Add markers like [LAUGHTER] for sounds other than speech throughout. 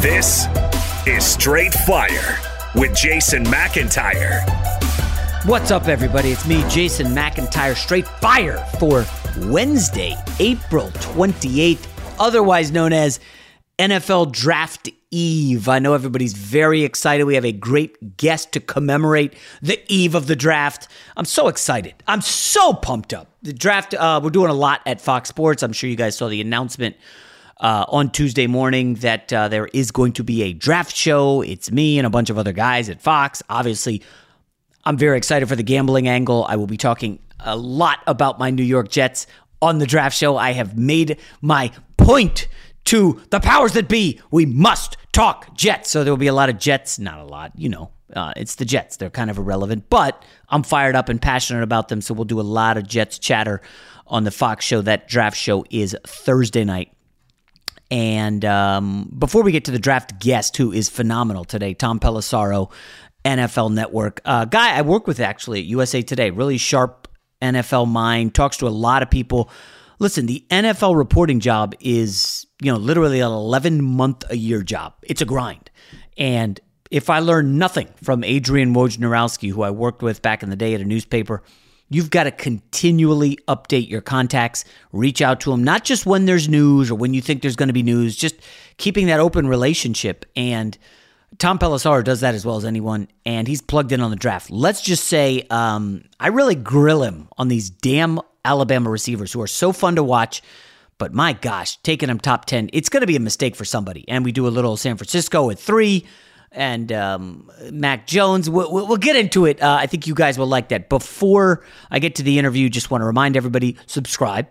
This is Straight Fire with Jason McIntyre. What's up, everybody? It's me, Jason McIntyre, straight fire for Wednesday, April 28th, otherwise known as NFL Draft Eve. I know everybody's very excited. We have a great guest to commemorate the eve of the draft. I'm so excited. I'm so pumped up. The draft, uh, we're doing a lot at Fox Sports. I'm sure you guys saw the announcement uh, on Tuesday morning that uh, there is going to be a draft show. It's me and a bunch of other guys at Fox. Obviously, I'm very excited for the gambling angle. I will be talking a lot about my New York Jets on the draft show. I have made my point to the powers that be. We must talk Jets. So there will be a lot of Jets, not a lot, you know. Uh, it's the Jets. They're kind of irrelevant, but I'm fired up and passionate about them. So we'll do a lot of Jets chatter on the Fox show. That draft show is Thursday night. And um, before we get to the draft guest, who is phenomenal today, Tom Pelissero, NFL Network, uh, guy I work with actually at USA Today, really sharp NFL mind, talks to a lot of people. Listen, the NFL reporting job is, you know, literally an 11 month a year job. It's a grind. And if I learn nothing from Adrian Wojnarowski, who I worked with back in the day at a newspaper, You've got to continually update your contacts, reach out to them, not just when there's news or when you think there's going to be news, just keeping that open relationship. And Tom Pelissero does that as well as anyone, and he's plugged in on the draft. Let's just say um, I really grill him on these damn Alabama receivers who are so fun to watch. But my gosh, taking them top 10, it's going to be a mistake for somebody. And we do a little San Francisco at three and um, Mac Jones. We'll, we'll, get into it. Uh, I think you guys will like that. Before I get to the interview, just want to remind everybody subscribe,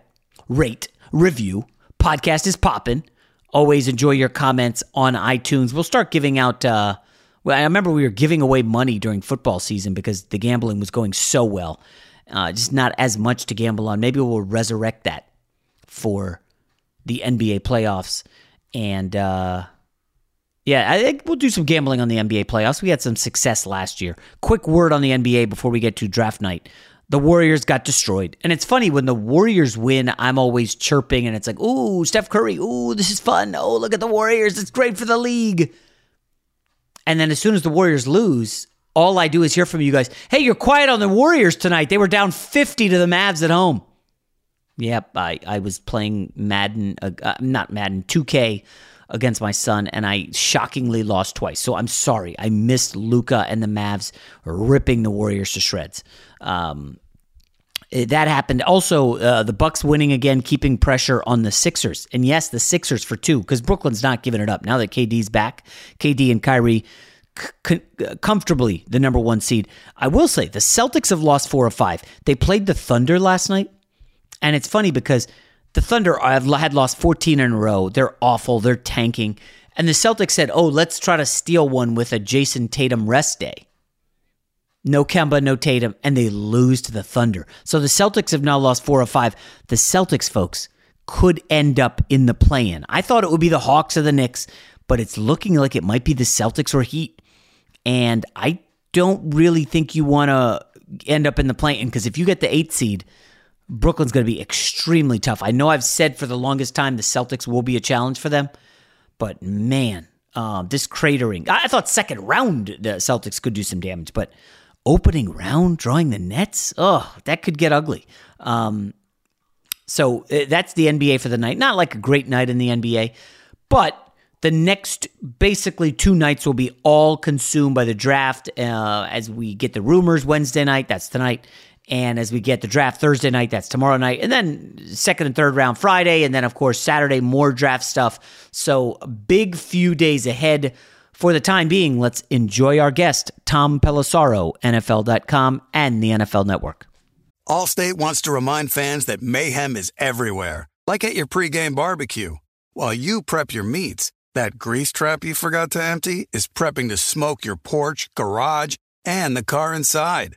rate, review. Podcast is popping. Always enjoy your comments on iTunes. We'll start giving out. Uh, well, I remember we were giving away money during football season because the gambling was going so well. Uh, just not as much to gamble on. Maybe we'll resurrect that for the NBA playoffs and. Uh, Yeah, I think we'll do some gambling on the NBA playoffs. We had some success last year. Quick word on the NBA before we get to draft night. The Warriors got destroyed. And it's funny when the Warriors win, I'm always chirping and it's like, ooh, Steph Curry, ooh, this is fun. Oh, look at the Warriors. It's great for the league. And then as soon as the Warriors lose, all I do is hear from you guys, hey, you're quiet on the Warriors tonight. They were down 50 to the Mavs at home. Yep, I, I was playing Madden, uh, uh not Madden, 2K against my son, and I shockingly lost twice. So I'm sorry. I missed Luka and the Mavs ripping the Warriors to shreds. Um, eh, that happened. Also, uh, the Bucks winning again, keeping pressure on the Sixers, and yes, the Sixers for two because Brooklyn's not giving it up now that KD's back. KD and Kyrie c- comfortably the number one seed. I will say the Celtics have lost four or five. They played the Thunder last night, and it's funny because the Thunder had lost 14 in a row. They're awful. They're tanking. And the Celtics said, oh, let's try to steal one with a Jayson Tatum rest day. No Kemba, no Tatum, and they lose to the Thunder. So the Celtics have now lost four or five. The Celtics, folks, could end up in the play in. I thought it would be the Hawks or the Knicks, but it's looking like it might be the Celtics or Heat. And I don't really think you want to end up in the play in because if you get the eight seed, Brooklyn's going to be extremely tough. I know I've said for the longest time the Celtics will be a challenge for them, but man, um, this cratering. I, I thought second round the Celtics could do some damage, but opening round drawing the Nets, oh, that could get ugly. Um, so uh, that's the NBA for the night. Not like a great night in the NBA, but the next basically two nights will be all consumed by the draft uh, as we get the rumors Wednesday night, that's tonight, and as we get the draft Thursday night, that's tomorrow night. And then second and third round Friday. And then, of course, Saturday, more draft stuff. So, big few days ahead. For the time being, let's enjoy our guest, Tom Pelissero, NFL.com and the NFL Network. Allstate wants to remind fans that mayhem is everywhere, like at your pregame barbecue. While you prep your meats, that grease trap you forgot to empty is prepping to smoke your porch, garage, and the car inside.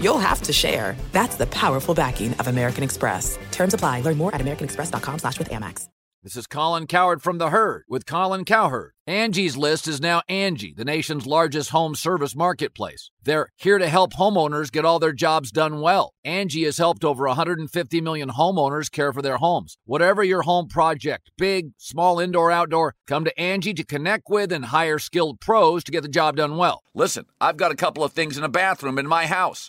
you'll have to share. That's the powerful backing of American Express. Terms apply. Learn more at americanexpress.com slash with Amex. This is Colin Cowherd from The Herd with Colin Cowherd. Angie's List is now Angie, the nation's largest home service marketplace. They're here to help homeowners get all their jobs done well. Angie has helped over 150 million homeowners care for their homes. Whatever your home project, big, small, indoor, outdoor, come to Angie to connect with and hire skilled pros to get the job done well. Listen, I've got a couple of things in a bathroom in my house.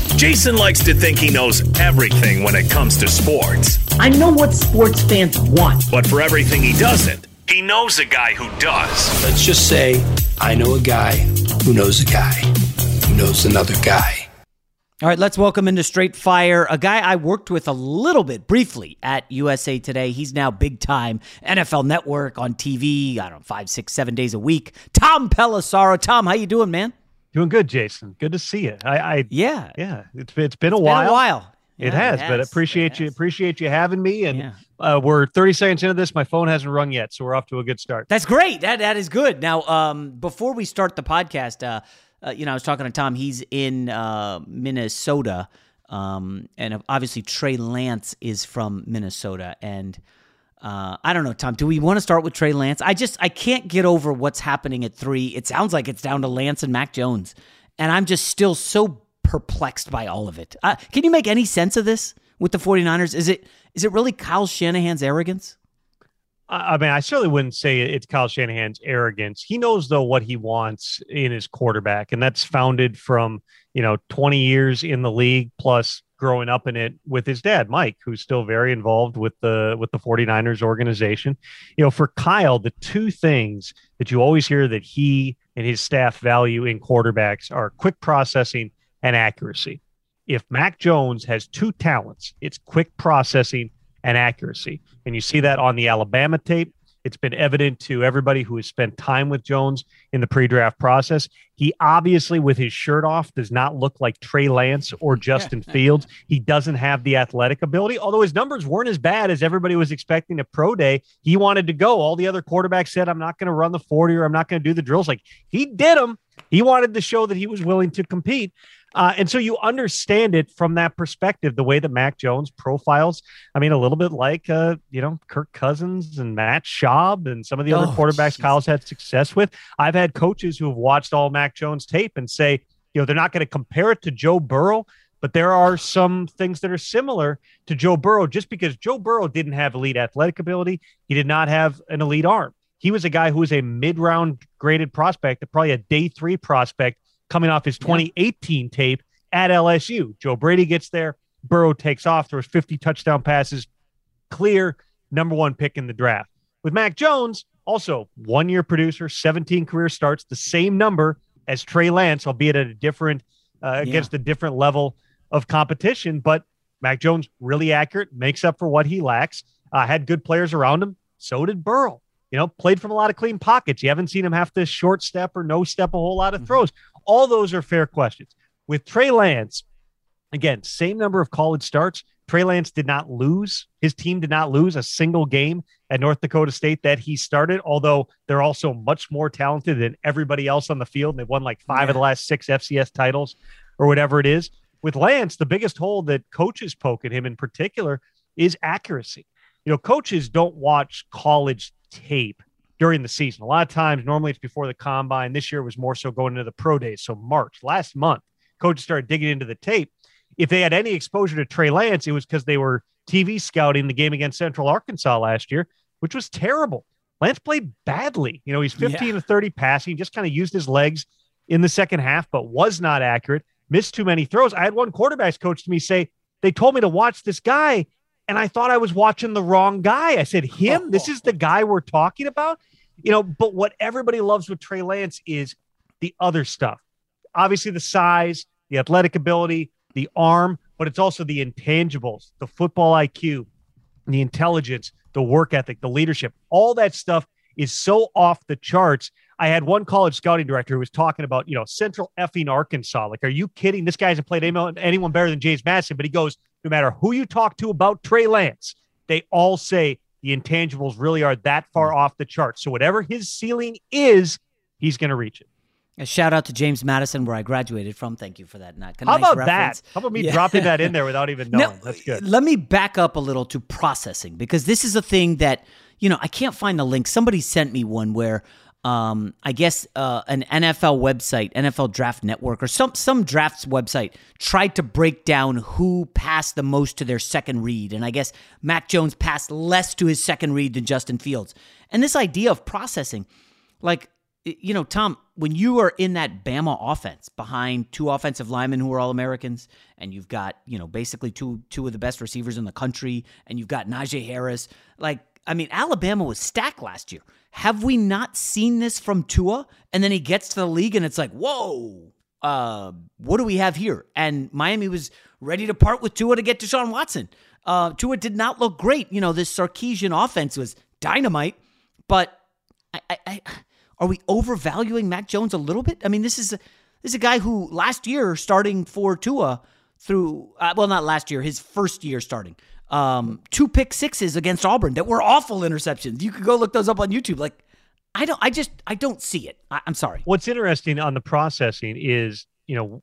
Jason likes to think he knows everything when it comes to sports. I know what sports fans want. But for everything he doesn't, he knows a guy who does. Let's just say I know a guy who knows a guy who knows another guy. All right, let's welcome into Straight Fire a guy I worked with a little bit briefly at USA Today. He's now big time NFL Network on TV. I don't know, five, six, seven days a week. Tom Pelissero. Tom, how you doing, man? Doing good, Jason. Good to see you. I, I yeah, yeah. It's it's been a it's while. Been a while. It, has, it has, but appreciate you appreciate you having me. And Yeah. uh, we're 30 seconds into this. My phone hasn't rung yet, so we're off to a good start. That's great. That that is good. Now, um, before we start the podcast, uh, uh, you know, I was talking to Tom. He's in uh, Minnesota, um, and obviously Trey Lance is from Minnesota. And uh, I don't know, Tom. Do we want to start with Trey Lance? I just I can't get over what's happening at three. It sounds like it's down to Lance and Mac Jones, and I'm just still so perplexed by all of it. Uh, can you make any sense of this with the 49ers? Is it is it really Kyle Shanahan's arrogance? I I mean, I certainly wouldn't say it's Kyle Shanahan's arrogance. He knows though what he wants in his quarterback, and that's founded from you know 20 years in the league plus growing up in it with his dad Mike who's still very involved with the with the 49ers organization. You know, for Kyle, the two things that you always hear that he and his staff value in quarterbacks are quick processing and accuracy. If Mac Jones has two talents, it's quick processing and accuracy. And you see that on the Alabama tape. It's been evident to everybody who has spent time with Jones in the pre draft process. He obviously, with his shirt off, does not look like Trey Lance or Justin Fields. He doesn't have the athletic ability, although his numbers weren't as bad as everybody was expecting at Pro Day. He wanted to go. All the other quarterbacks said, I'm not going to run the 40 or I'm not going to do the drills. Like he did them. He wanted to show that he was willing to compete. Uh, and so you understand it from that perspective, the way that Mac Jones profiles. I mean, a little bit like, uh, you know, Kirk Cousins and Matt Schaub and some of the other Oh, quarterbacks jeez. Kyle's had success with. I've had coaches who have watched all Mac Jones tape and say, you know, they're not going to compare it to Joe Burrow, but there are some things that are similar to Joe Burrow just because Joe Burrow didn't have elite athletic ability. He did not have an elite arm. He was a guy who was a mid round graded prospect, probably a day three prospect coming off his 2018 tape at LSU. Joe Brady gets there. Burrow takes off, throws 50 touchdown passes, clear number one pick in the draft. With Mac Jones, also one year producer, 17 career starts, the same number as Trey Lance, albeit at a different, uh, against a different level of competition. But Mac Jones, really accurate, makes up for what he lacks, uh, had good players around him. So did Burrow. You know, played from a lot of clean pockets. You haven't seen him have to short step or no step a whole lot of throws. All those are fair questions. With Trey Lance, again, same number of college starts. Trey Lance did not lose. His team did not lose a single game at North Dakota State that he started, although they're also much more talented than everybody else on the field. They've won like five of the last six FCS titles or whatever it is. With Lance, the biggest hole that coaches poke at him in particular is accuracy. You know, coaches don't watch college tape during the season. A lot of times, normally it's before the combine. This year was more so going into the pro days. So, March, last month, coaches started digging into the tape. If they had any exposure to Trey Lance, it was because they were TV scouting the game against Central Arkansas last year, which was terrible. Lance played badly. You know, he's 15 Yeah. to 30 passing, just kind of used his legs in the second half, but was not accurate, missed too many throws. I had one quarterbacks coach to me say, they told me to watch this guy, and I thought I was watching the wrong guy. I said, him? This is the guy we're talking about? You know, but what everybody loves with Trey Lance is the other stuff. Obviously, the size, the athletic ability, the arm, but it's also the intangibles, the football IQ, the intelligence, the work ethic, the leadership. All that stuff is so off the charts. I had one college scouting director who was talking about, you know, Central effing Arkansas. Like, are you kidding? This guy hasn't played anyone, better than James Madison, but he goes, no matter who you talk to about Trey Lance, they all say the intangibles really are that far hmm. off the chart. So whatever his ceiling is, he's going to reach it. A shout out to James Madison, where I graduated from. Thank you for that. Not How about that? How about me Yeah. dropping that in there without [LAUGHS] even knowing? Now, That's good. Let me back up a little to processing because this is a thing that you know I can't find the link. Somebody sent me one where um, I guess uh, an NFL website, NFL Draft Network, or some some drafts website tried to break down who passed the most to their second read, and I guess Mac Jones passed less to his second read than Justin Fields. And this idea of processing, like you know, Tom, when you are in that Bama offense behind two offensive linemen who are all Americans, and you've got, you know, basically two two of the best receivers in the country, and you've got Najee Harris, like I mean, Alabama was stacked last year. Have we not seen this from Tua? And then he gets to the league and it's like, whoa, uh, what do we have here? And Miami was ready to part with Tua to get Deshaun Watson. Uh, Tua did not look great. You know, this Sarkisian offense was dynamite, but I, I, I are we overvaluing Mac Jones a little bit? I mean, this is a, this is a guy who last year starting for Tua through uh, well, not last year, his first year starting. Um, two pick sixes against Auburn that were awful interceptions. You could go look those up on YouTube. Like, I don't, I just, I don't see it. I, I'm sorry. What's interesting on the processing is, you know,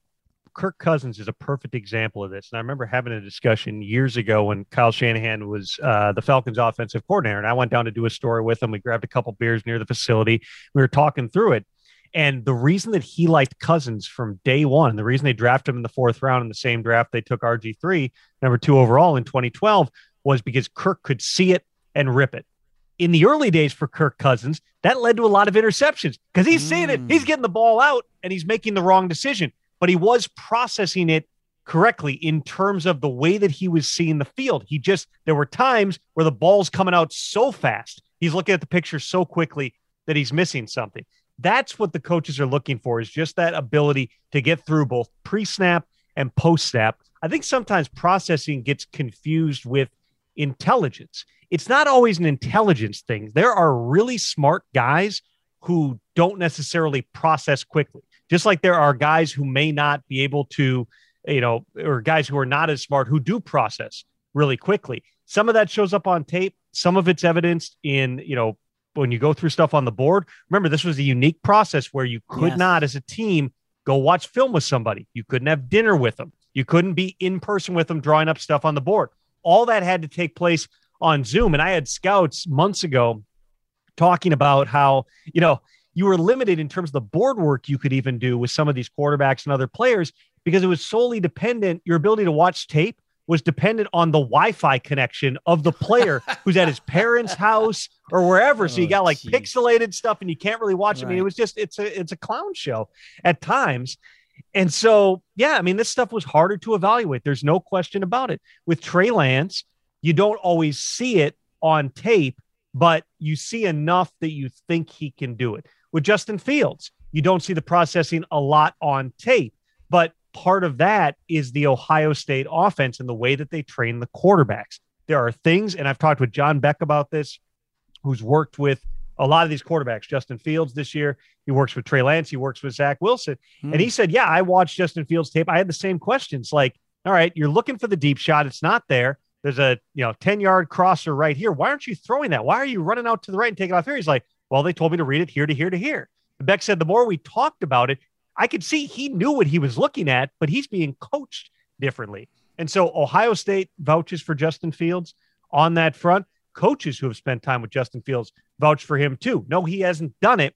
Kirk Cousins is a perfect example of this. And I remember having a discussion years ago when Kyle Shanahan was uh, the Falcons offensive coordinator. And I went down to do a story with him. We grabbed a couple beers near the facility. We were talking through it. And the reason that he liked Cousins from day one, the reason they drafted him in the fourth round in the same draft they took RG3, number two overall in 2012, was because Kirk could see it and rip it. In the early days for Kirk Cousins, that led to a lot of interceptions because he's seeing it, he's mm. getting the ball out, and he's making the wrong decision. But he was processing it correctly in terms of the way that he was seeing the field. He just, there were times where the ball's coming out so fast, he's looking at the picture so quickly that he's missing something. That's what the coaches are looking for is just that ability to get through both pre-snap and post-snap. I think sometimes processing gets confused with intelligence. It's not always an intelligence thing. There are really smart guys who don't necessarily process quickly. Just like there are guys who may not be able to, you know, or guys who are not as smart who do process really quickly. Some of that shows up on tape. Some of it's evidenced in, you know, when you go through stuff on the board. Remember, this was a unique process where you could Yes. not, as a team, go watch film with somebody. You couldn't have dinner with them. You couldn't be in person with them drawing up stuff on the board. All that had to take place on Zoom. And I had scouts months ago talking about how, you know, you were limited in terms of the board work you could even do with some of these quarterbacks and other players because it was solely dependent. Your ability to watch tape was dependent on the Wi-Fi connection of the player [LAUGHS] who's at his parents' house or wherever. So you Oh, got like pixelated stuff and you can't really watch. it. I mean, it was just it's a it's a clown show at times. And so, yeah, I mean, this stuff was harder to evaluate. There's no question about it. With Trey Lance, you don't always see it on tape, but you see enough that you think he can do it. With Justin Fields, you don't see the processing a lot on tape, but part of that is the Ohio State offense and the way that they train the quarterbacks. There are things, and I've talked with John Beck about this, who's worked with a lot of these quarterbacks. Justin Fields this year, he works with Trey Lance, he works with Zach Wilson. Hmm. And he said, Yeah, I watched Justin Fields tape. I had the same questions like, all right, you're looking for the deep shot, it's not there. There's a you know 10 yard crosser right here. Why aren't you throwing that? Why are you running out to the right and taking off here? He's like, Well, they told me to read it here to here to here. Beck said, The more we talked about it, I could see he knew what he was looking at, but he's being coached differently. And so Ohio State vouches for Justin Fields on that front. Coaches who have spent time with Justin Fields vouch for him too. No, he hasn't done it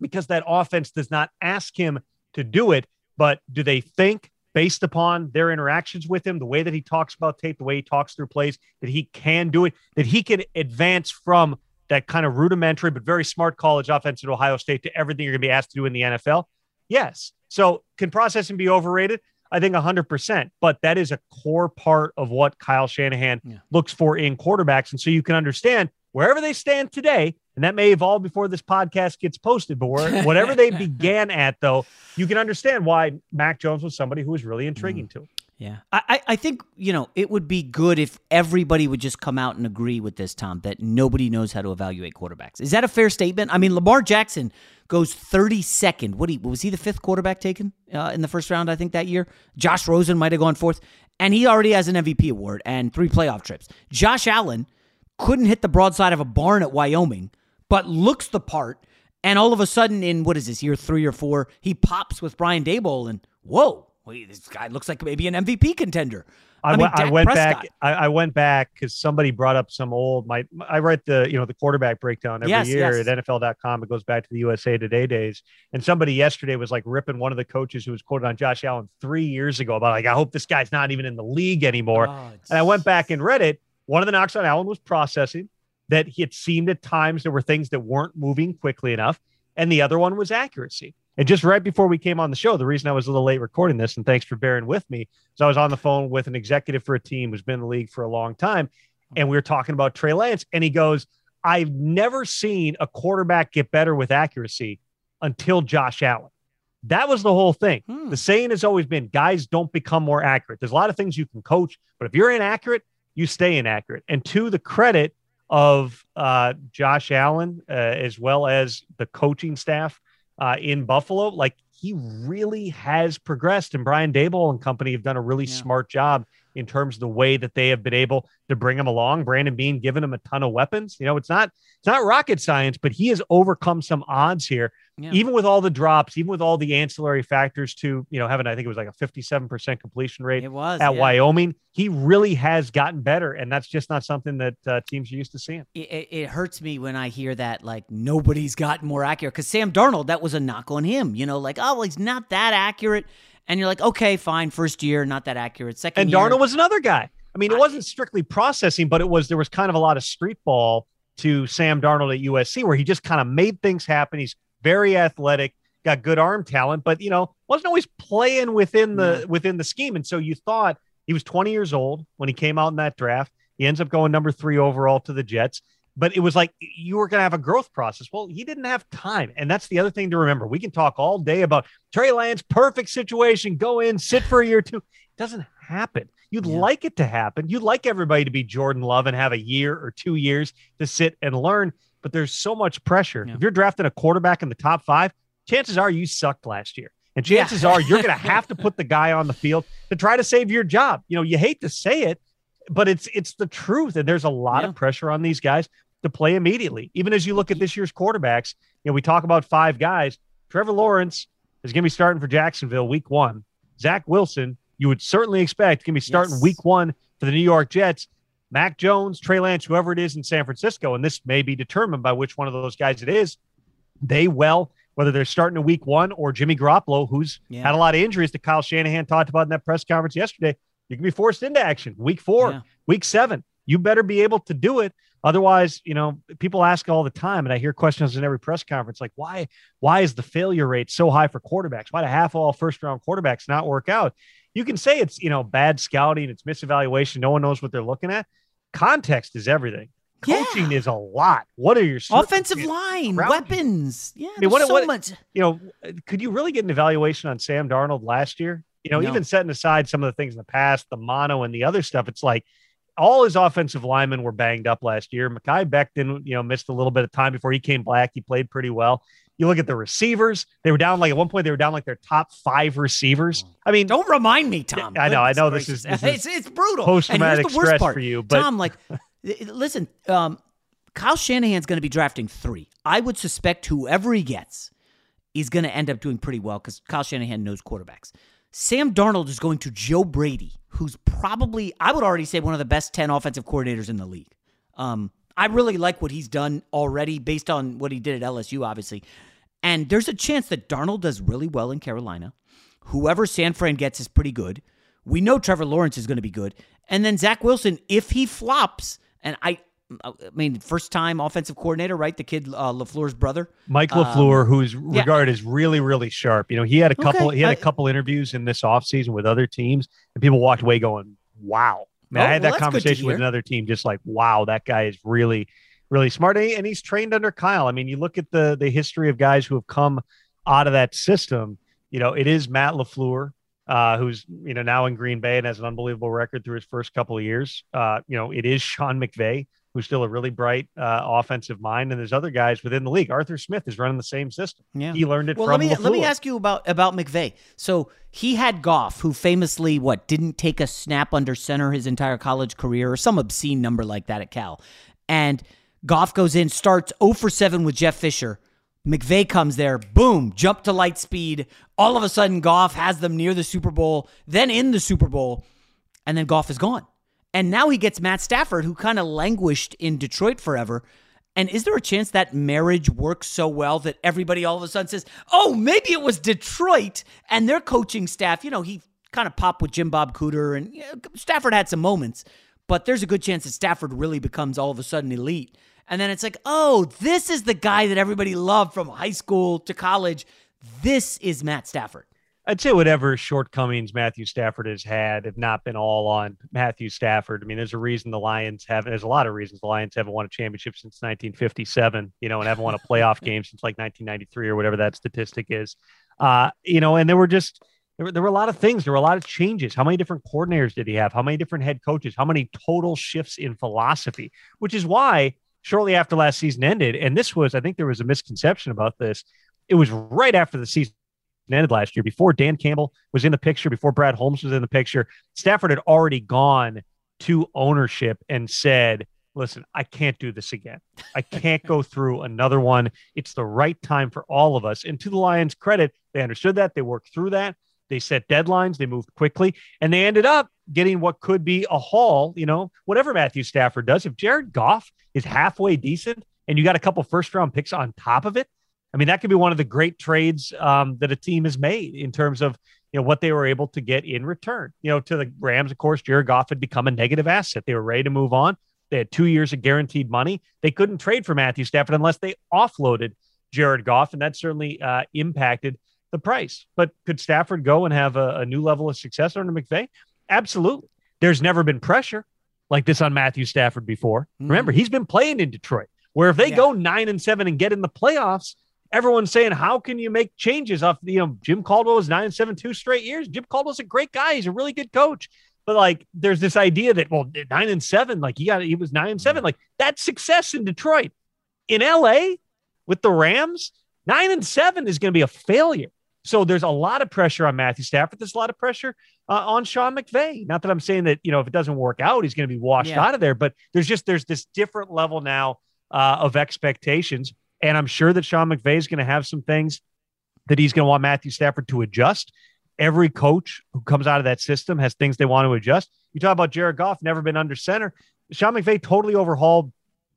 because that offense does not ask him to do it. But do they think, based upon their interactions with him, the way that he talks about tape, the way he talks through plays, that he can do it, that he can advance from that kind of rudimentary but very smart college offense at Ohio State to everything you're going to be asked to do in the NFL? Yes. So can processing be overrated? I think 100%, but that is a core part of what Kyle Shanahan yeah. looks for in quarterbacks. And so you can understand wherever they stand today, and that may evolve before this podcast gets posted, but whatever they [LAUGHS] began at, though, you can understand why Mac Jones was somebody who was really intriguing mm. to him. Yeah. I, I think, you know, it would be good if everybody would just come out and agree with this, Tom, that nobody knows how to evaluate quarterbacks. Is that a fair statement? I mean, Lamar Jackson goes 32nd. What he, was he the fifth quarterback taken uh, in the first round, I think, that year? Josh Rosen might have gone fourth. And he already has an MVP award and three playoff trips. Josh Allen couldn't hit the broadside of a barn at Wyoming, but looks the part. And all of a sudden, in what is this, year three or four, he pops with Brian Daboll and whoa wait, this guy looks like maybe an MVP contender. I, I, mean, I went Prescott. back. I, I, went back because somebody brought up some old. My I write the you know the quarterback breakdown every yes, year yes. at NFL.com. It goes back to the USA Today days. And somebody yesterday was like ripping one of the coaches who was quoted on Josh Allen three years ago about like I hope this guy's not even in the league anymore. Oh, and I went back and read it. One of the knocks on Allen was processing. That he had seemed at times there were things that weren't moving quickly enough, and the other one was accuracy. And just right before we came on the show, the reason I was a little late recording this, and thanks for bearing with me, is I was on the phone with an executive for a team who's been in the league for a long time. And we were talking about Trey Lance. And he goes, I've never seen a quarterback get better with accuracy until Josh Allen. That was the whole thing. Hmm. The saying has always been guys don't become more accurate. There's a lot of things you can coach, but if you're inaccurate, you stay inaccurate. And to the credit of uh, Josh Allen, uh, as well as the coaching staff, uh, in Buffalo, like he really has progressed. And Brian Daboll and company have done a really yeah. smart job in terms of the way that they have been able to bring him along. Brandon Beane giving him a ton of weapons. You know, it's not it's not rocket science, but he has overcome some odds here yeah. even with all the drops, even with all the ancillary factors to, you know, having, I think it was like a 57% completion rate it was, at yeah. Wyoming, he really has gotten better. And that's just not something that uh, teams are used to seeing. It, it, hurts me when I hear that, like, nobody's gotten more accurate. Because Sam Darnold, that was a knock on him, you know, like, oh, well, he's not that accurate. And you're like, okay, fine, first year, not that accurate. Second and year, Darnold was another guy. I mean, it wasn't strictly processing, but it was there was kind of a lot of street ball to Sam Darnold at USC where he just kind of made things happen. He's very athletic got good arm talent, but you know, wasn't always playing within the yeah. within the scheme. And so you thought he was 20 years old when he came out in that draft. He ends up going number three overall to the Jets. But it was like you were going to have a growth process. Well, he didn't have time. And that's the other thing to remember. We can talk all day about Trey Lance, perfect situation, go in, sit for a year or two. It doesn't happen. You'd yeah. like it to happen. You'd like everybody to be Jordan Love and have a year or two years to sit and learn. But there's so much pressure. Yeah. If you're drafting a quarterback in the top five, chances are you sucked last year. And chances yeah. are you're going [LAUGHS] to have to put the guy on the field to try to save your job. You know, you hate to say it, but it's it's the truth. And there's a lot yeah. of pressure on these guys to play immediately. Even as you look at this year's quarterbacks, you know, we talk about five guys. Trevor Lawrence is going to be starting for Jacksonville week one. Zach Wilson, you would certainly expect, going to be starting yes. week one for the New York Jets. Mac Jones, Trey Lance, whoever it is in San Francisco, and this may be determined by which one of those guys it is. They well whether they're starting a week one or Jimmy Garoppolo, who's yeah. had a lot of injuries that Kyle Shanahan talked about in that press conference yesterday. You can be forced into action week four, yeah. week seven. You better be able to do it. Otherwise, you know, people ask all the time, and I hear questions in every press conference like, why, why is the failure rate so high for quarterbacks? Why do half all first round quarterbacks not work out? You can say it's, you know, bad scouting, it's misevaluation, no one knows what they're looking at. Context is everything. Coaching yeah. is a lot. What are your offensive line weapons? Yeah, I mean, what, so what, much. You know, could you really get an evaluation on Sam Darnold last year? You know, no. even setting aside some of the things in the past, the mono and the other stuff, it's like all his offensive linemen were banged up last year. Mekhi Becton, you know, missed a little bit of time before he came back. He played pretty well. You look at the receivers; they were down like at one point they were down like their top five receivers. I mean, don't remind me, Tom. I know, I know. This is, this [LAUGHS] is it's, it's brutal. Post traumatic stress part. for you, but Tom, like [LAUGHS] Listen, um, Kyle Shanahan's going to be drafting three. I would suspect whoever he gets is going to end up doing pretty well because Kyle Shanahan knows quarterbacks. Sam Darnold is going to Joe Brady, who's probably, I would already say, one of the best 10 offensive coordinators in the league. Um, I really like what he's done already based on what he did at LSU, obviously. And there's a chance that Darnold does really well in Carolina. Whoever San Fran gets is pretty good. We know Trevor Lawrence is going to be good. And then Zach Wilson, if he flops, and I I mean, first time offensive coordinator, right? The kid uh, LaFleur's brother, Mike LaFleur, um, who's regarded yeah. as really, really sharp. You know, he had a couple. Okay. He had a couple interviews in this offseason with other teams, and people walked away going, "Wow." Man, oh, I had well, that conversation with another team, just like, "Wow, that guy is really, really smart," and, he, and he's trained under Kyle. I mean, you look at the the history of guys who have come out of that system. You know, it is Matt LaFleur uh, who's you know now in Green Bay and has an unbelievable record through his first couple of years. Uh, you know, it is Sean McVay, who's still a really bright uh, offensive mind, and there's other guys within the league. Arthur Smith is running the same system. Yeah, he learned it well, from. Let me LaFleur. let me ask you about about McVay. So he had Goff, who famously what didn't take a snap under center his entire college career, or some obscene number like that at Cal, and Goff goes in, starts 0 for 7 with Jeff Fisher McVay comes there, boom, jump to light speed. All of a sudden, Goff has them near the Super Bowl, then in the Super Bowl, and then Goff is gone. And now he gets Matt Stafford, who kind of languished in Detroit forever. And is there a chance that marriage works so well that everybody all of a sudden says, oh, maybe it was Detroit and their coaching staff? You know, he kind of popped with Jim Bob Cooter, and you know, Stafford had some moments, but there's a good chance that Stafford really becomes all of a sudden elite. And then it's like, oh, this is the guy that everybody loved from high school to college. This is Matt Stafford. I'd say whatever shortcomings Matthew Stafford has had have not been all on Matthew Stafford. I mean, there's a reason the Lions haven't. There's a lot of reasons the Lions haven't won a championship since 1957. You know, and haven't won a playoff [LAUGHS] game since like 1993 or whatever that statistic is. Uh, you know, and there were just there were, there were a lot of things. There were a lot of changes. How many different coordinators did he have? How many different head coaches? How many total shifts in philosophy? Which is why shortly after last season ended, and this was, I think there was a misconception about this. It was right after the season ended last year, before Dan Campbell was in the picture, before Brad Holmes was in the picture. Stafford had already gone to ownership and said, listen, I can't do this again. I can't go [LAUGHS] through another one. It's the right time for all of us. And to the Lions' credit, they understood that. They worked through that. They set deadlines. They moved quickly, and they ended up getting what could be a haul. You know, whatever Matthew Stafford does, if Jared Goff is halfway decent and you got a couple first round picks on top of it, I mean, that could be one of the great trades um, that a team has made in terms of you know what they were able to get in return. You know, to the Rams, of course, Jared Goff had become a negative asset. They were ready to move on. They had two years of guaranteed money. They couldn't trade for Matthew Stafford unless they offloaded Jared Goff, and that certainly uh, impacted the price. But could Stafford go and have a, a new level of success under McVay? Absolutely. There's never been pressure like this on Matthew Stafford before. Mm-hmm. Remember, he's been playing in Detroit, where if they yeah. go nine and seven and get in the playoffs, everyone's saying, How can you make changes off? You know, Jim Caldwell was nine and seven two straight years. Jim Caldwell's a great guy. He's a really good coach. But like, there's this idea that, well, nine and seven, like he got, he was nine and seven. Like that's success in Detroit. In LA with the Rams, nine and seven is going to be a failure. So there's a lot of pressure on Matthew Stafford. There's a lot of pressure uh, on Sean McVay. Not that I'm saying that you know if it doesn't work out, he's going to be washed yeah. out of there. But there's just there's this different level now uh, of expectations, and I'm sure that Sean McVay is going to have some things that he's going to want Matthew Stafford to adjust. Every coach who comes out of that system has things they want to adjust. You talk about Jared Goff, never been under center. Sean McVay totally overhauled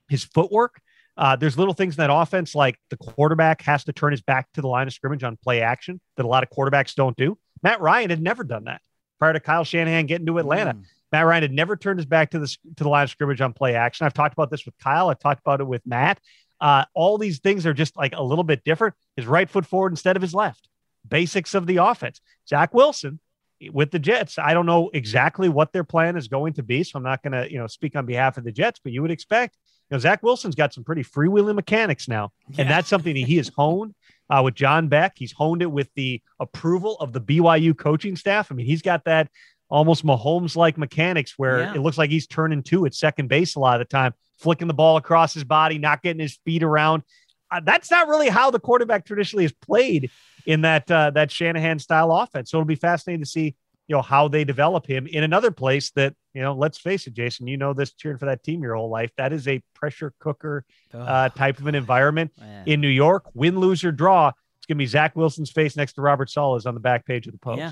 his footwork. Uh, there's little things in that offense, like the quarterback has to turn his back to the line of scrimmage on play action that a lot of quarterbacks don't do. Matt Ryan had never done that prior to Kyle Shanahan getting to Atlanta. Mm. Matt Ryan had never turned his back to the to the line of scrimmage on play action. I've talked about this with Kyle. I've talked about it with Matt. Uh, all these things are just like a little bit different. His right foot forward instead of his left. Basics of the offense. Zach Wilson with the Jets. I don't know exactly what their plan is going to be, so I'm not going to you know speak on behalf of the Jets, but you would expect you know, Zach Wilson's got some pretty freewheeling mechanics now, yeah. and that's something that he has honed uh, with John Beck. He's honed it with the approval of the BYU coaching staff. I mean, he's got that almost Mahomes like mechanics where yeah. it looks like he's turning two at second base a lot of the time, flicking the ball across his body, not getting his feet around. Uh, that's not really how the quarterback traditionally is played in that uh, that Shanahan style offense. So it'll be fascinating to see you know how they develop him in another place that you know let's face it jason you know this cheering for that team your whole life that is a pressure cooker uh, type of an environment Man. in new york win lose or draw it's going to be zach wilson's face next to robert saleh's on the back page of the post yeah.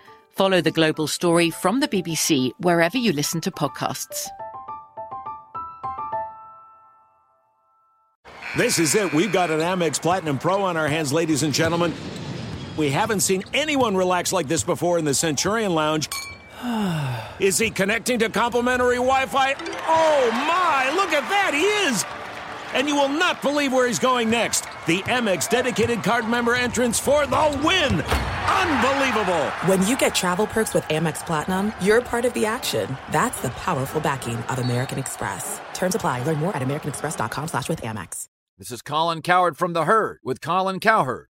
Follow The Global Story from the BBC wherever you listen to podcasts. This is it. We've got an Amex Platinum Pro on our hands, ladies and gentlemen. We haven't seen anyone relax like this before in the Centurion Lounge. [SIGHS] Is he connecting to complimentary Wi Fi? Oh my, look at that, he is! And you will not believe where he's going next. The Amex dedicated card member entrance for the win! Unbelievable! When you get travel perks with Amex Platinum, you're part of the action. That's the powerful backing of American Express. Terms apply. Learn more at americanexpress.com slash with Amex. This is Colin Cowherd from The Herd with Colin Cowherd.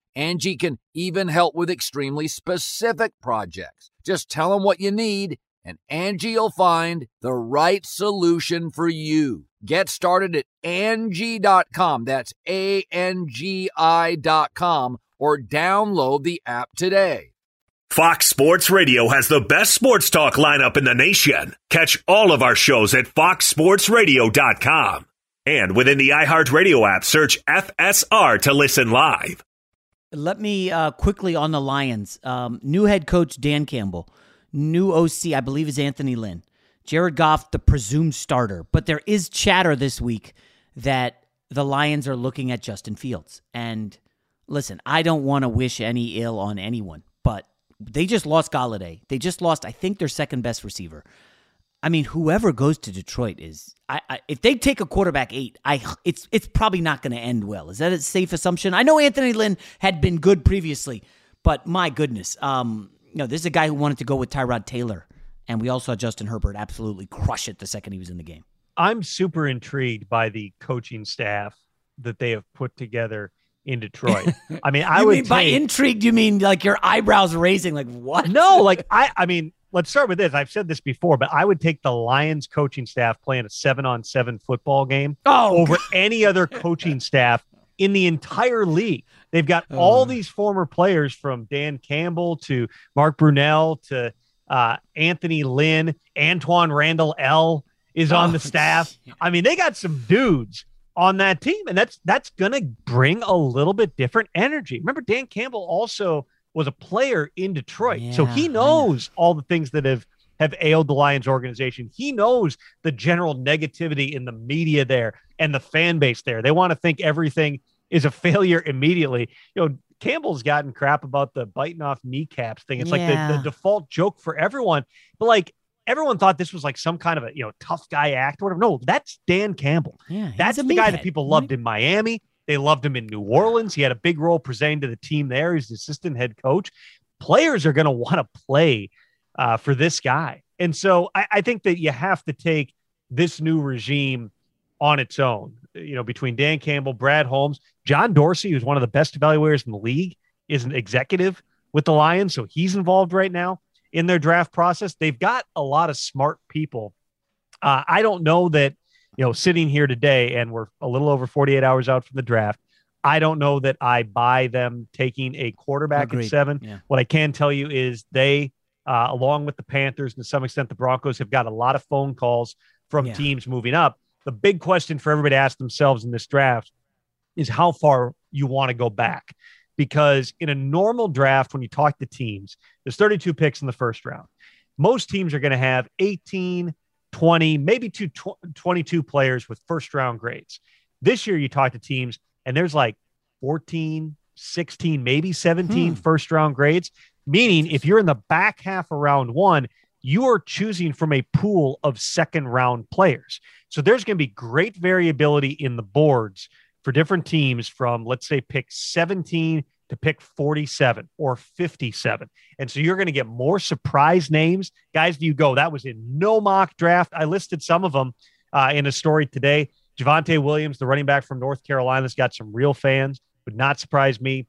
Angie can even help with extremely specific projects. Just tell them what you need and Angie will find the right solution for you. Get started at Angie.com. That's A N G I.com or download the app today. Fox Sports Radio has the best sports talk lineup in the nation. Catch all of our shows at foxsportsradio.com. And within the iHeartRadio app, search FSR to listen live. Let me uh, quickly on the Lions. Um, new head coach Dan Campbell, new OC, I believe, is Anthony Lynn. Jared Goff, the presumed starter. But there is chatter this week that the Lions are looking at Justin Fields. And listen, I don't want to wish any ill on anyone, but they just lost Golladay. They just lost, I think, their second best receiver. I mean, whoever goes to Detroit is. I, I, if they take a quarterback eight, I it's it's probably not going to end well. Is that a safe assumption? I know Anthony Lynn had been good previously, but my goodness, um, you know, this is a guy who wanted to go with Tyrod Taylor, and we all saw Justin Herbert absolutely crush it the second he was in the game. I'm super intrigued by the coaching staff that they have put together in Detroit. [LAUGHS] I mean, I would mean by take- intrigued, you mean like your eyebrows raising, like what? No, like I, I mean, let's start with this. I've said this before, but I would take the Lions coaching staff playing a seven on seven football game oh, over any other coaching staff in the entire league. They've got all Uh. these former players from Dan Campbell to Mark Brunell to uh, Anthony Lynn, Antwaan Randle El is on Oh, the staff. I mean, they got some dudes on that team, and that's that's gonna bring a little bit different energy. Remember, Dan Campbell also was a player in Detroit, so he I know. knows all the things that have have ailed the Lions organization. He knows the general negativity in the media there and the fan base there. They want to think everything is a [LAUGHS] failure immediately. You know, Campbell's gotten crap about the biting off kneecaps thing. It's yeah. like the, the default joke for everyone. But like everyone thought this was like some kind of a you know tough guy act or whatever. No, that's Dan Campbell. Yeah, that's the guy that people loved in Miami. They loved him in New Orleans. He had a big role presenting to the team there. He's the assistant head coach. Players are going to want to play uh, for this guy. And so I, I think that you have to take this new regime on its own. You know, between Dan Campbell, Brad Holmes, John Dorsey, who's one of the best evaluators in the league, is an executive with the Lions. So he's involved right now in their draft process. They've got a lot of smart people. Uh, I don't know that you know, sitting here today and we're a little over 48 hours out from the draft. I don't know that I buy them taking a quarterback Agreed. at seven. Yeah. What I can tell you is they, uh, along with the Panthers and to some extent the Broncos, have got a lot of phone calls from yeah. teams moving up. The big question for everybody to ask themselves in this draft is how far you want to go back. Because in a normal draft, when you talk to teams, there's 32 picks in the first round. Most teams are going to have 18, 20, maybe two, 22 players with first round grades. This year, you talk to teams and there's like 14, 16, maybe 17 hmm. first round grades. Meaning, if you're in the back half of round one, you are choosing from a pool of second round players. So there's going to be great variability in the boards for different teams from, let's say, pick 17 to pick 47 or 57. And so you're going to get more surprise names. Guys, do you go? That was in no mock draft. I listed some of them uh, in a story today. Javonte Williams, the running back from North Carolina, has got some real fans. Would not surprise me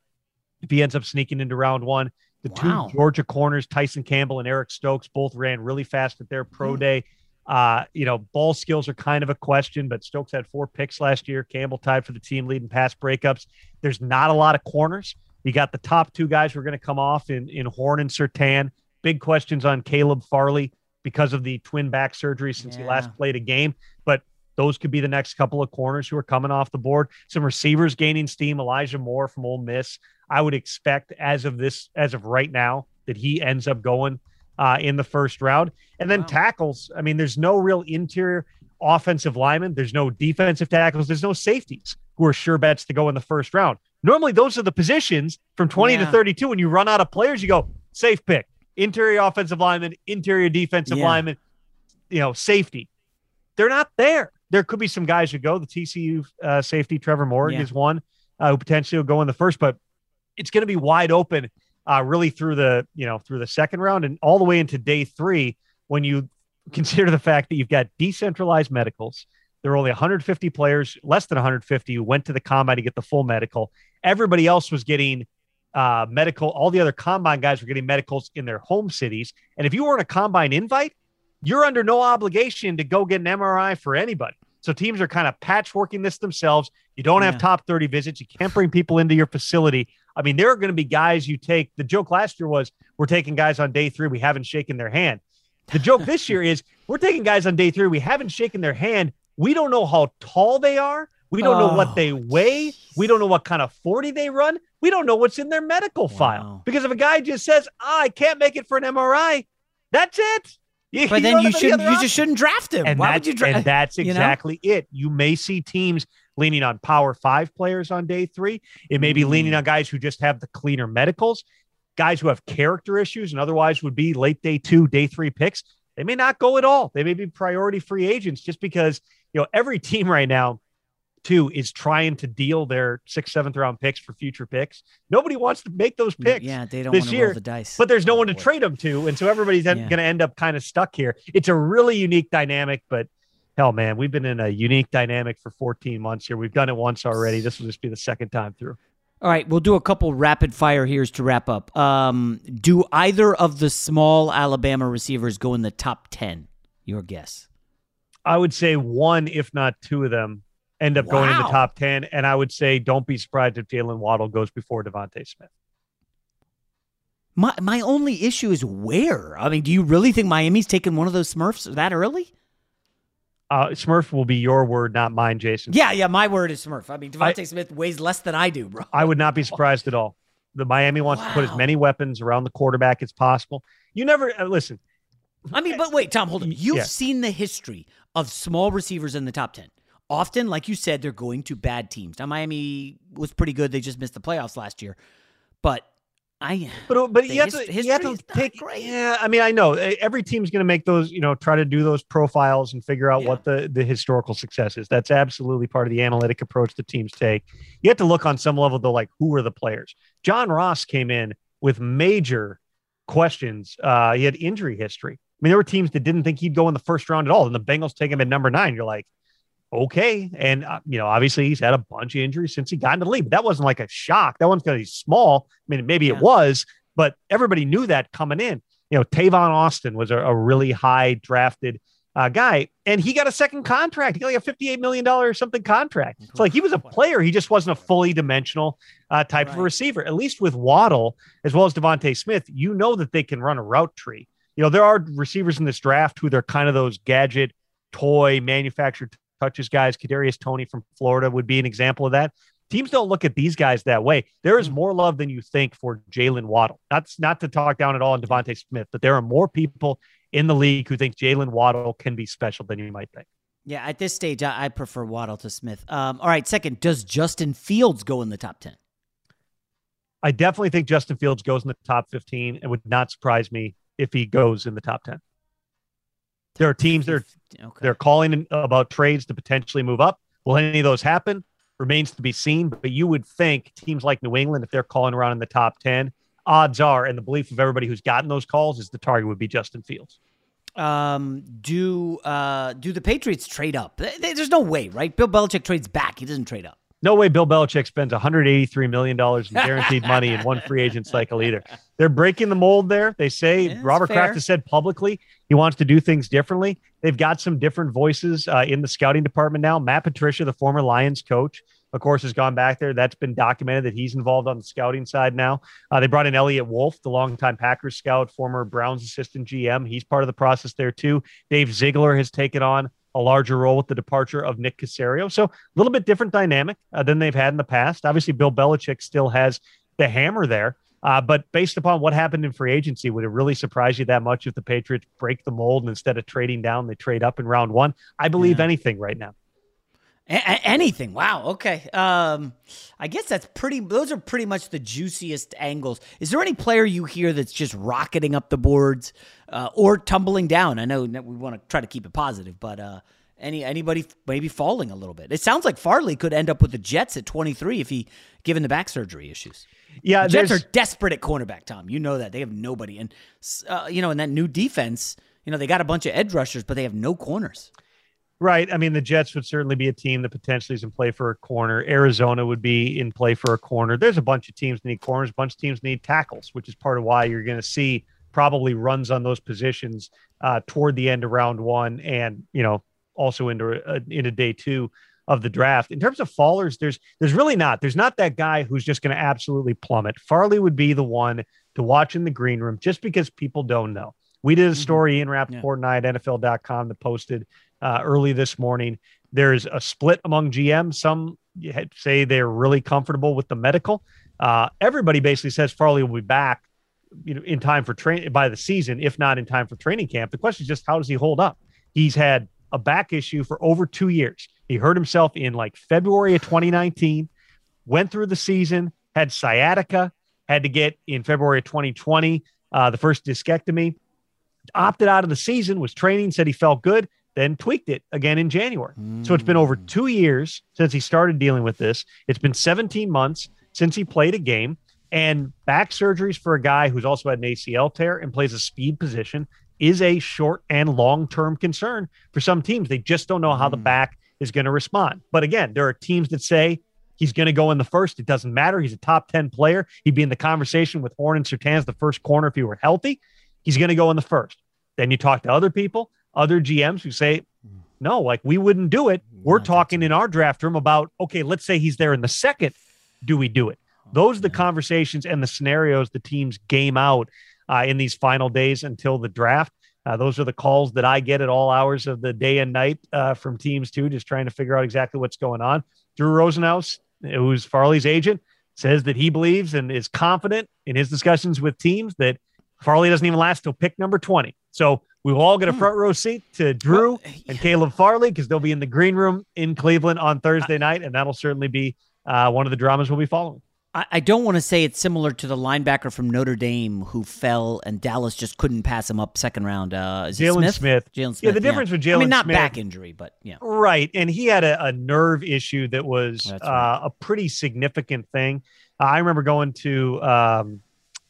if he ends up sneaking into round one. The wow. two Georgia corners, Tyson Campbell and Eric Stokes, both ran really fast at their pro hmm. day. Uh, you know, ball skills are kind of a question, but Stokes had four picks last year. Campbell tied for the team leading pass breakups. There's not a lot of corners. You got the top two guys who are going to come off in, in Horn and Surtain. Big questions on Caleb Farley because of the twin back surgery since yeah. he last played a game. But those could be the next couple of corners who are coming off the board. Some receivers gaining steam. Elijah Moore from Ole Miss. I would expect as of this, as of right now, that he ends up going uh, in the first round. And then wow. tackles. I mean, there's no real interior offensive linemen. There's no defensive tackles. There's no safeties who are sure bets to go in the first round. Normally, those are the positions from 20 yeah. to 32. When you run out of players, you go safe pick, interior offensive lineman, interior defensive yeah. lineman, you know, safety. They're not there. There could be some guys who go. The TCU uh, safety, Trevon Moehrig, yeah. is one uh, who potentially will go in the first, but it's going to be wide open, uh, really through the you know through the second round and all the way into day three when you [LAUGHS] consider the fact that you've got decentralized medicals. There are only 150 players, less than 150, who went to the combine to get the full medical. Everybody else was getting uh, medical. All the other combine guys were getting medicals in their home cities. And if you weren't a combine invite, you're under no obligation to go get an MRI for anybody. So teams are kind of patchworking this themselves. You don't have top 30 visits. You can't bring people into your facility. I mean, there are going to be guys you take. The joke last year was we're taking guys on day three. We haven't shaken their hand. The joke this year is we're taking guys on day three. We haven't shaken their hand. We don't know how tall they are. We don't oh. know what they weigh. We don't know what kind of 40 they run. We don't know what's in their medical wow. file. Because if a guy just says, oh, I can't make it for an MRI, that's it. [LAUGHS] You, but you then you shouldn't. You just shouldn't draft him. And Why would you draft? And that's exactly [LAUGHS] you know? it. You may see teams leaning on Power Five players on day three. It may be mm. leaning on guys who just have the cleaner medicals, guys who have character issues, and otherwise would be late day two, day three picks. They may not go at all. They may be priority free agents just because you know every team right now too is trying to deal their sixth, seventh round picks for future picks. Nobody wants to make those picks. Yeah, they don't this year, the dice. But there's no one to trade them to, and so everybody's yeah. going to end up kind of stuck here. It's a really unique dynamic, but hell, man, we've been in a unique dynamic for 14 months here. We've done it once already. This will just be the second time through. All right, we'll do a couple rapid fire here's to wrap up. Um, do either of the small Alabama receivers go in the top 10? Your guess? I would say one, if not two of them, end up wow. going in the top 10. And I would say don't be surprised if Jaylen Waddle goes before DeVonta Smith. My my only issue is where. I mean, do you really think Miami's taking one of those Smurfs that early? Uh, Smurf will be your word, not mine, Jason. Yeah, yeah, my word is Smurf. I mean, DeVonta Smith weighs less than I do, bro. I would not be surprised at all. The Miami wants wow. to put as many weapons around the quarterback as possible. You never uh, listen I mean, but wait, Tom, hold on. You've Yeah. seen the history of small receivers in the top 10. Often, like you said, they're going to bad teams. Now, Miami was pretty good. They just missed the playoffs last year. But I. But but the you have to you have to take. great. Yeah, I mean, I know every team's going to make those. You know, try to do those profiles and figure out Yeah. what the the historical success is. That's absolutely part of the analytic approach the teams take. You have to look on some level though, like who are the players. John Ross came in with major questions. Uh, he had injury history. I mean, there were teams that didn't think he'd go in the first round at all, and the Bengals take him at number nine. You're like, okay. And, uh, you know, obviously he's had a bunch of injuries since he got into the league, but that wasn't like a shock. That one's because he's small. I mean, maybe Yeah. it was, but everybody knew that coming in. You know, Tavon Austin was a, a really high drafted uh, guy, and he got a second contract. He got like a $58 million something contract. So, like, he was a player. He just wasn't a fully dimensional uh, type of a receiver. At least with Waddle, as well as DeVonta Smith, you know that they can run a route tree. You know, there are receivers in this draft who they're kind of those gadget, toy, manufactured touches guys. Kadarius Toney from Florida would be an example of that. Teams don't look at these guys that way. There is more love than you think for Jaylen Waddle. That's not to talk down at all on DeVonta Smith, but there are more people in the league who think Jaylen Waddle can be special than you might think. Yeah, at this stage, I, I prefer Waddle to Smith. Um, all right, second, does Justin Fields go in the top 10? I definitely think Justin Fields goes in the top 15 It would not surprise me if he goes in the top 10. There are teams that are Okay. They're calling about trades to potentially move up. Will any of those happen? Remains to be seen. But you would think teams like New England, if they're calling around in the top 10, odds are, and the belief of everybody who's gotten those calls is the target would be Justin Fields. Um, do uh, do the Patriots trade up? Th- th- There's no way, right? Bill Belichick trades back. He doesn't trade up. No way Bill Belichick spends $183 million in guaranteed money in one free agent cycle either. They're breaking the mold there. They say Yeah, Robert fair. Kraft has said publicly he wants to do things differently. They've got some different voices uh, in the scouting department now. Matt Patricia, the former Lions coach, of course, has gone back there. That's been documented that he's involved on the scouting side now. Uh, they brought in Eliot Wolf, the longtime Packers scout, former Browns assistant GM. He's part of the process there too. Dave Ziegler has taken on a larger role with the departure of Nick Caserio. So a little bit different dynamic uh, than they've had in the past. Obviously, Bill Belichick still has the hammer there. Uh, but based upon what happened in free agency, would it really surprise you that much if the Patriots break the mold and instead of trading down, they trade up in round one? I believe Yeah. anything right now. A- anything. Wow. Okay. Um, I guess that's pretty. Those are pretty much the juiciest angles. Is there any player you hear that's just rocketing up the boards uh, or tumbling down? I know we want to try to keep it positive, but uh, any anybody maybe falling a little bit. It sounds like Farley could end up with the Jets at 23 if he given the back surgery issues. Yeah, The Jets are desperate at cornerback. Tom, you know that they have nobody, and uh, you know, in that new defense, you know they got a bunch of edge rushers, but they have no corners. Right. I mean, the Jets would certainly be a team that potentially is in play for a corner. Arizona would be in play for a corner. There's a bunch of teams that need corners, a bunch of teams need tackles, which is part of why you're going to see probably runs on those positions uh, toward the end of round one and, you know, also into, uh, into day two of the draft. In terms of fallers, there's there's really not. There's not that guy who's just going to absolutely plummet. Farley would be the one to watch in the green room just because people don't know. We did a story in Rapoport and I at NFL.com that posted uh, early this morning. There's a split among GM. Some say they're really comfortable with the medical. Uh, everybody basically says Farley will be back, you know, in time for train by the season, if not in time for training camp. The question is just how does he hold up? He's had a back issue for over two years. He hurt himself in like February of 2019, went through the season, had sciatica, had to get in February of 2020 uh, the first discectomy, opted out of the season, was training, said he felt good, then tweaked it again in January. So it's been over hmm. two years since he started dealing with this. It's been 17 months since he played a game. And back surgeries for a guy who's also had an ACL tear and plays a speed position is a short and long term concern for some teams. They just don't know how the hmm. back is going to respond. But again, there are teams that say he's going to go in the first. It doesn't matter. He's a top 10 player. He'd be in the conversation with Horn and Surtain as the first corner if he were healthy. He's going to go in the first. Then you talk to other people, other GMs who say, no, like we wouldn't do it. We're talking in our draft room about, okay, let's say he's there in the second. Do we do it? Those are the conversations and the scenarios the teams game out uh, in these final days until the draft. Uh, those are the calls that I get at all hours of the day and night uh, from teams too, just trying to figure out exactly what's going on. Drew Rosenhaus, who's Farley's agent, says that he believes and is confident in his discussions with teams that Farley doesn't even last till pick number 20. So We will all get a front row seat to Drew and Caleb Farley because they'll be in the green room in Cleveland on Thursday night, and that'll certainly be uh, one of the dramas we'll be following. I, I don't want to say it's similar to the linebacker from Notre Dame who fell and Dallas just couldn't pass him up second round. Uh, is Jaylon Smith? Smith. Jaylon Smith. Yeah, the difference with Jaylon I mean, not Smith- back injury, but yeah. Right. And he had a, a nerve issue that was That's uh, a pretty significant thing. Uh, I remember going to, um,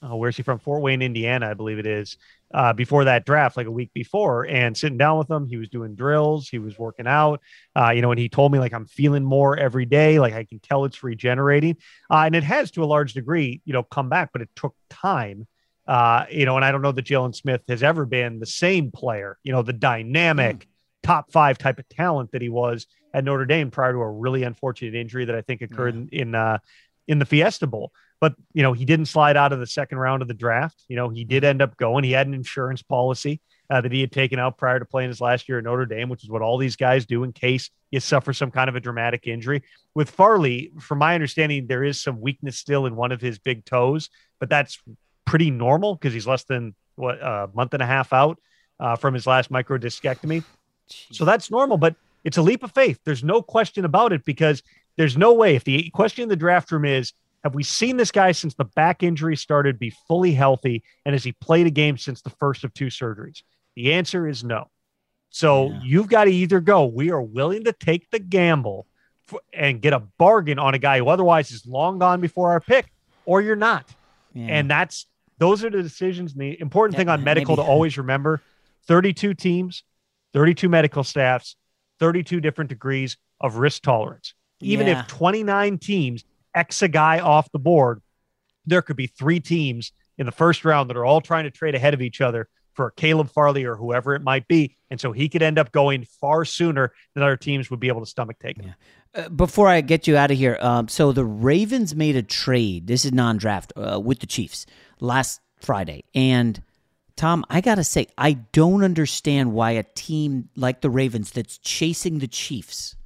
oh, where's he from? Fort Wayne, Indiana, I believe it is, uh, before that draft, like a week before, and sitting down with him. He was doing drills, he was working out, uh, you know, and he told me, like, I'm feeling more every day. Like, I can tell it's regenerating. Uh, and it has to a large degree, you know, come back, but it took time. Uh, you know, and I don't know that Jaylon Smith has ever been the same player, you know, the dynamic top five type of talent that he was at Notre Dame prior to a really unfortunate injury that I think occurred in in, uh, in the Fiesta Bowl. But you know, he didn't slide out of the second round of the draft. You know, he did end up going. He had an insurance policy uh, that he had taken out prior to playing his last year at Notre Dame, which is what all these guys do in case you suffer some kind of a dramatic injury. With Farley, from my understanding, there is some weakness still in one of his big toes, but that's pretty normal because he's less than what a month and a half out uh, from his last microdiscectomy. So that's normal, but it's a leap of faith. There's no question about it because there's no way. If the question in the draft room is, have we seen this guy since the back injury started be fully healthy? And has he played a game since the first of two surgeries? The answer is no. So Yeah. you've got to either go, we are willing to take the gamble for, and get a bargain on a guy who otherwise is long gone before our pick, or you're not. Yeah. And that's those are the decisions. And the important thing on medical maybe. to always remember 32 teams, 32 medical staffs, 32 different degrees of risk tolerance. Even Yeah. if 29 teams X a guy off the board, there could be three teams in the first round that are all trying to trade ahead of each other for Caleb Farley or whoever it might be. And so he could end up going far sooner than other teams would be able to stomach taking. him. Uh, before I get you out of here, um, so the Ravens made a trade. This is non-draft uh, with the Chiefs last Friday, and Tom, I gotta say, I don't understand why a team like the Ravens that's chasing the Chiefs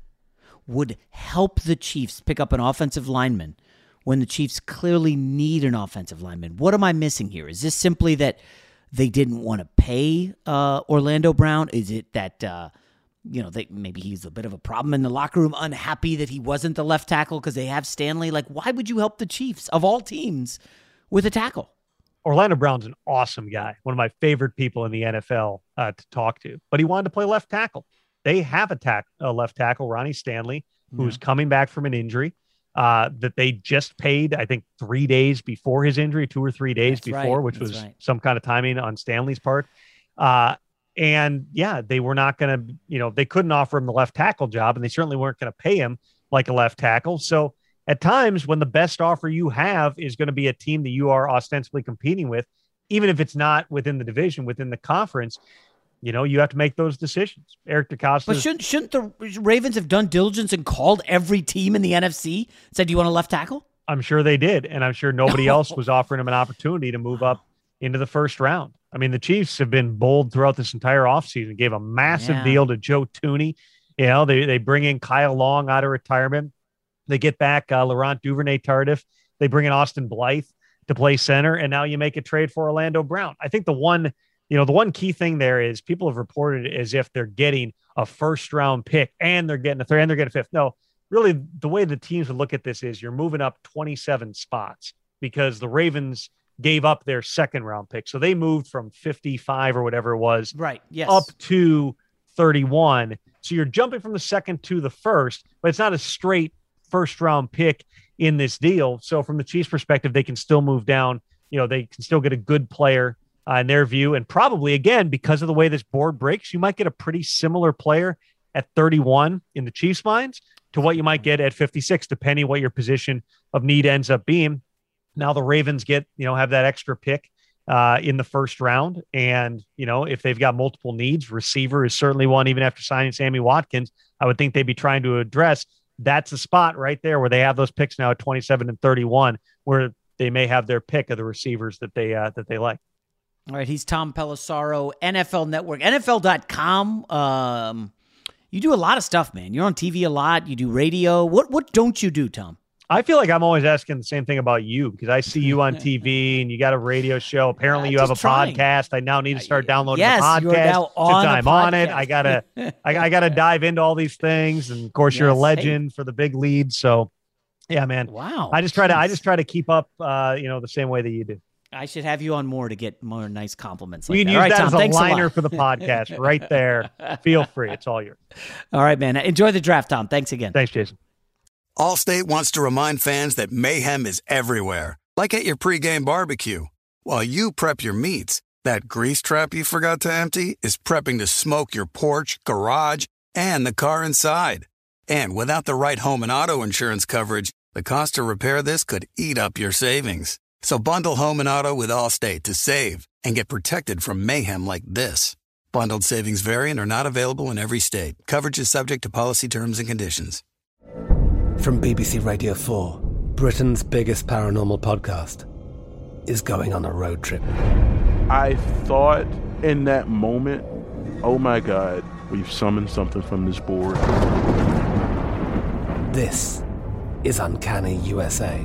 would help the Chiefs pick up an offensive lineman when the Chiefs clearly need an offensive lineman. What am I missing here? Is this simply that they didn't want to pay uh, Orlando Brown? Is it that uh, you know they maybe he's a bit of a problem in the locker room, unhappy that he wasn't the left tackle because they have Stanley? Like, why would you help the Chiefs of all teams with a tackle? Orlando Brown's an awesome guy, one of my favorite people in the NFL uh, to talk to. But he wanted to play left tackle. They have a, tack, a left tackle, Ronnie Stanley, who's coming back from an injury uh, that they just paid, I think, three days before his injury, two or three days That's right. before, which That's was right. some kind of timing on Stanley's part. Uh, and yeah, they were not going to, you know, they couldn't offer him the left tackle job, and they certainly weren't going to pay him like a left tackle. So at times, when the best offer you have is going to be a team that you are ostensibly competing with, even if it's not within the division, within the conference, you know, you have to make those decisions. Eric DeCosta. But shouldn't shouldn't the Ravens have done diligence and called every team in the NFC? Said, "Do you want a left tackle?" I'm sure they did. And I'm sure nobody [LAUGHS] else was offering him an opportunity to move up into the first round. I mean, the Chiefs have been bold throughout this entire offseason, gave a massive Yeah. deal to Joe Thuney. You know, they, they bring in Kyle Long out of retirement. They get back uh, Laurent Duvernay Tardif. They bring in Austin Blythe to play center. And now you make a trade for Orlando Brown. I think the one, you know, the one key thing there is people have reported as if they're getting a first round pick and they're getting a third and they're getting a fifth. No, really the way the teams would look at this is you're moving up 27 spots because the Ravens gave up their second round pick. So they moved from 55 or whatever it was Right. Yes. up to 31. So you're jumping from the second to the first, but it's not a straight first round pick in this deal. So from the Chiefs perspective, they can still move down. You know, they can still get a good player uh, in their view. And probably again, because of the way this board breaks, you might get a pretty similar player at 31 in the Chiefs' minds to what you might get at 56, depending what your position of need ends up being. Now the Ravens get, you know, have that extra pick uh, in the first round. And, you know, if they've got multiple needs, receiver is certainly one, even after signing Sammy Watkins, I would think they'd be trying to address. That's a spot right there where they have those picks now at 27 and 31, where they may have their pick of the receivers that they uh, that they like. All right, he's Tom Pelissero, NFL Network, NFL.com. Um, you do a lot of stuff, man. You're on TV a lot. You do radio. What what don't you do, Tom? I feel like I'm always asking the same thing about you because I see you on [LAUGHS] TV and you got a radio show. Apparently, you have a trying. podcast. I now need to start downloading Yes, the you're podcast now on since I'm on it. I gotta, I, I gotta [LAUGHS] dive into all these things, and of course, you're a Yes, hey. legend for the big lead. So, yeah, man. Wow. I just try to, I just try to keep up, uh, you know, the same way that you do. I should have you on more to get more nice compliments. you Like can that. use All right, that Tom, as a thanks lot. liner for the podcast [LAUGHS] right there. Feel free. It's all yours. All right, man. Enjoy the draft, Tom. Thanks again. Thanks, Jason. Allstate wants to remind fans that mayhem is everywhere, like at your pregame barbecue. While you prep your meats, that grease trap you forgot to empty is prepping to smoke your porch, garage, and the car inside. And without the right home and auto insurance coverage, the cost to repair this could eat up your savings. So bundle home and auto with Allstate to save and get protected from mayhem like this. Bundled savings variant are not available in every state. Coverage is subject to policy terms and conditions. From BBC Radio 4, Britain's biggest paranormal podcast is going on a road trip. I thought in that moment, oh my God, we've summoned something from this board. This is Uncanny USA.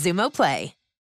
Xumo Play.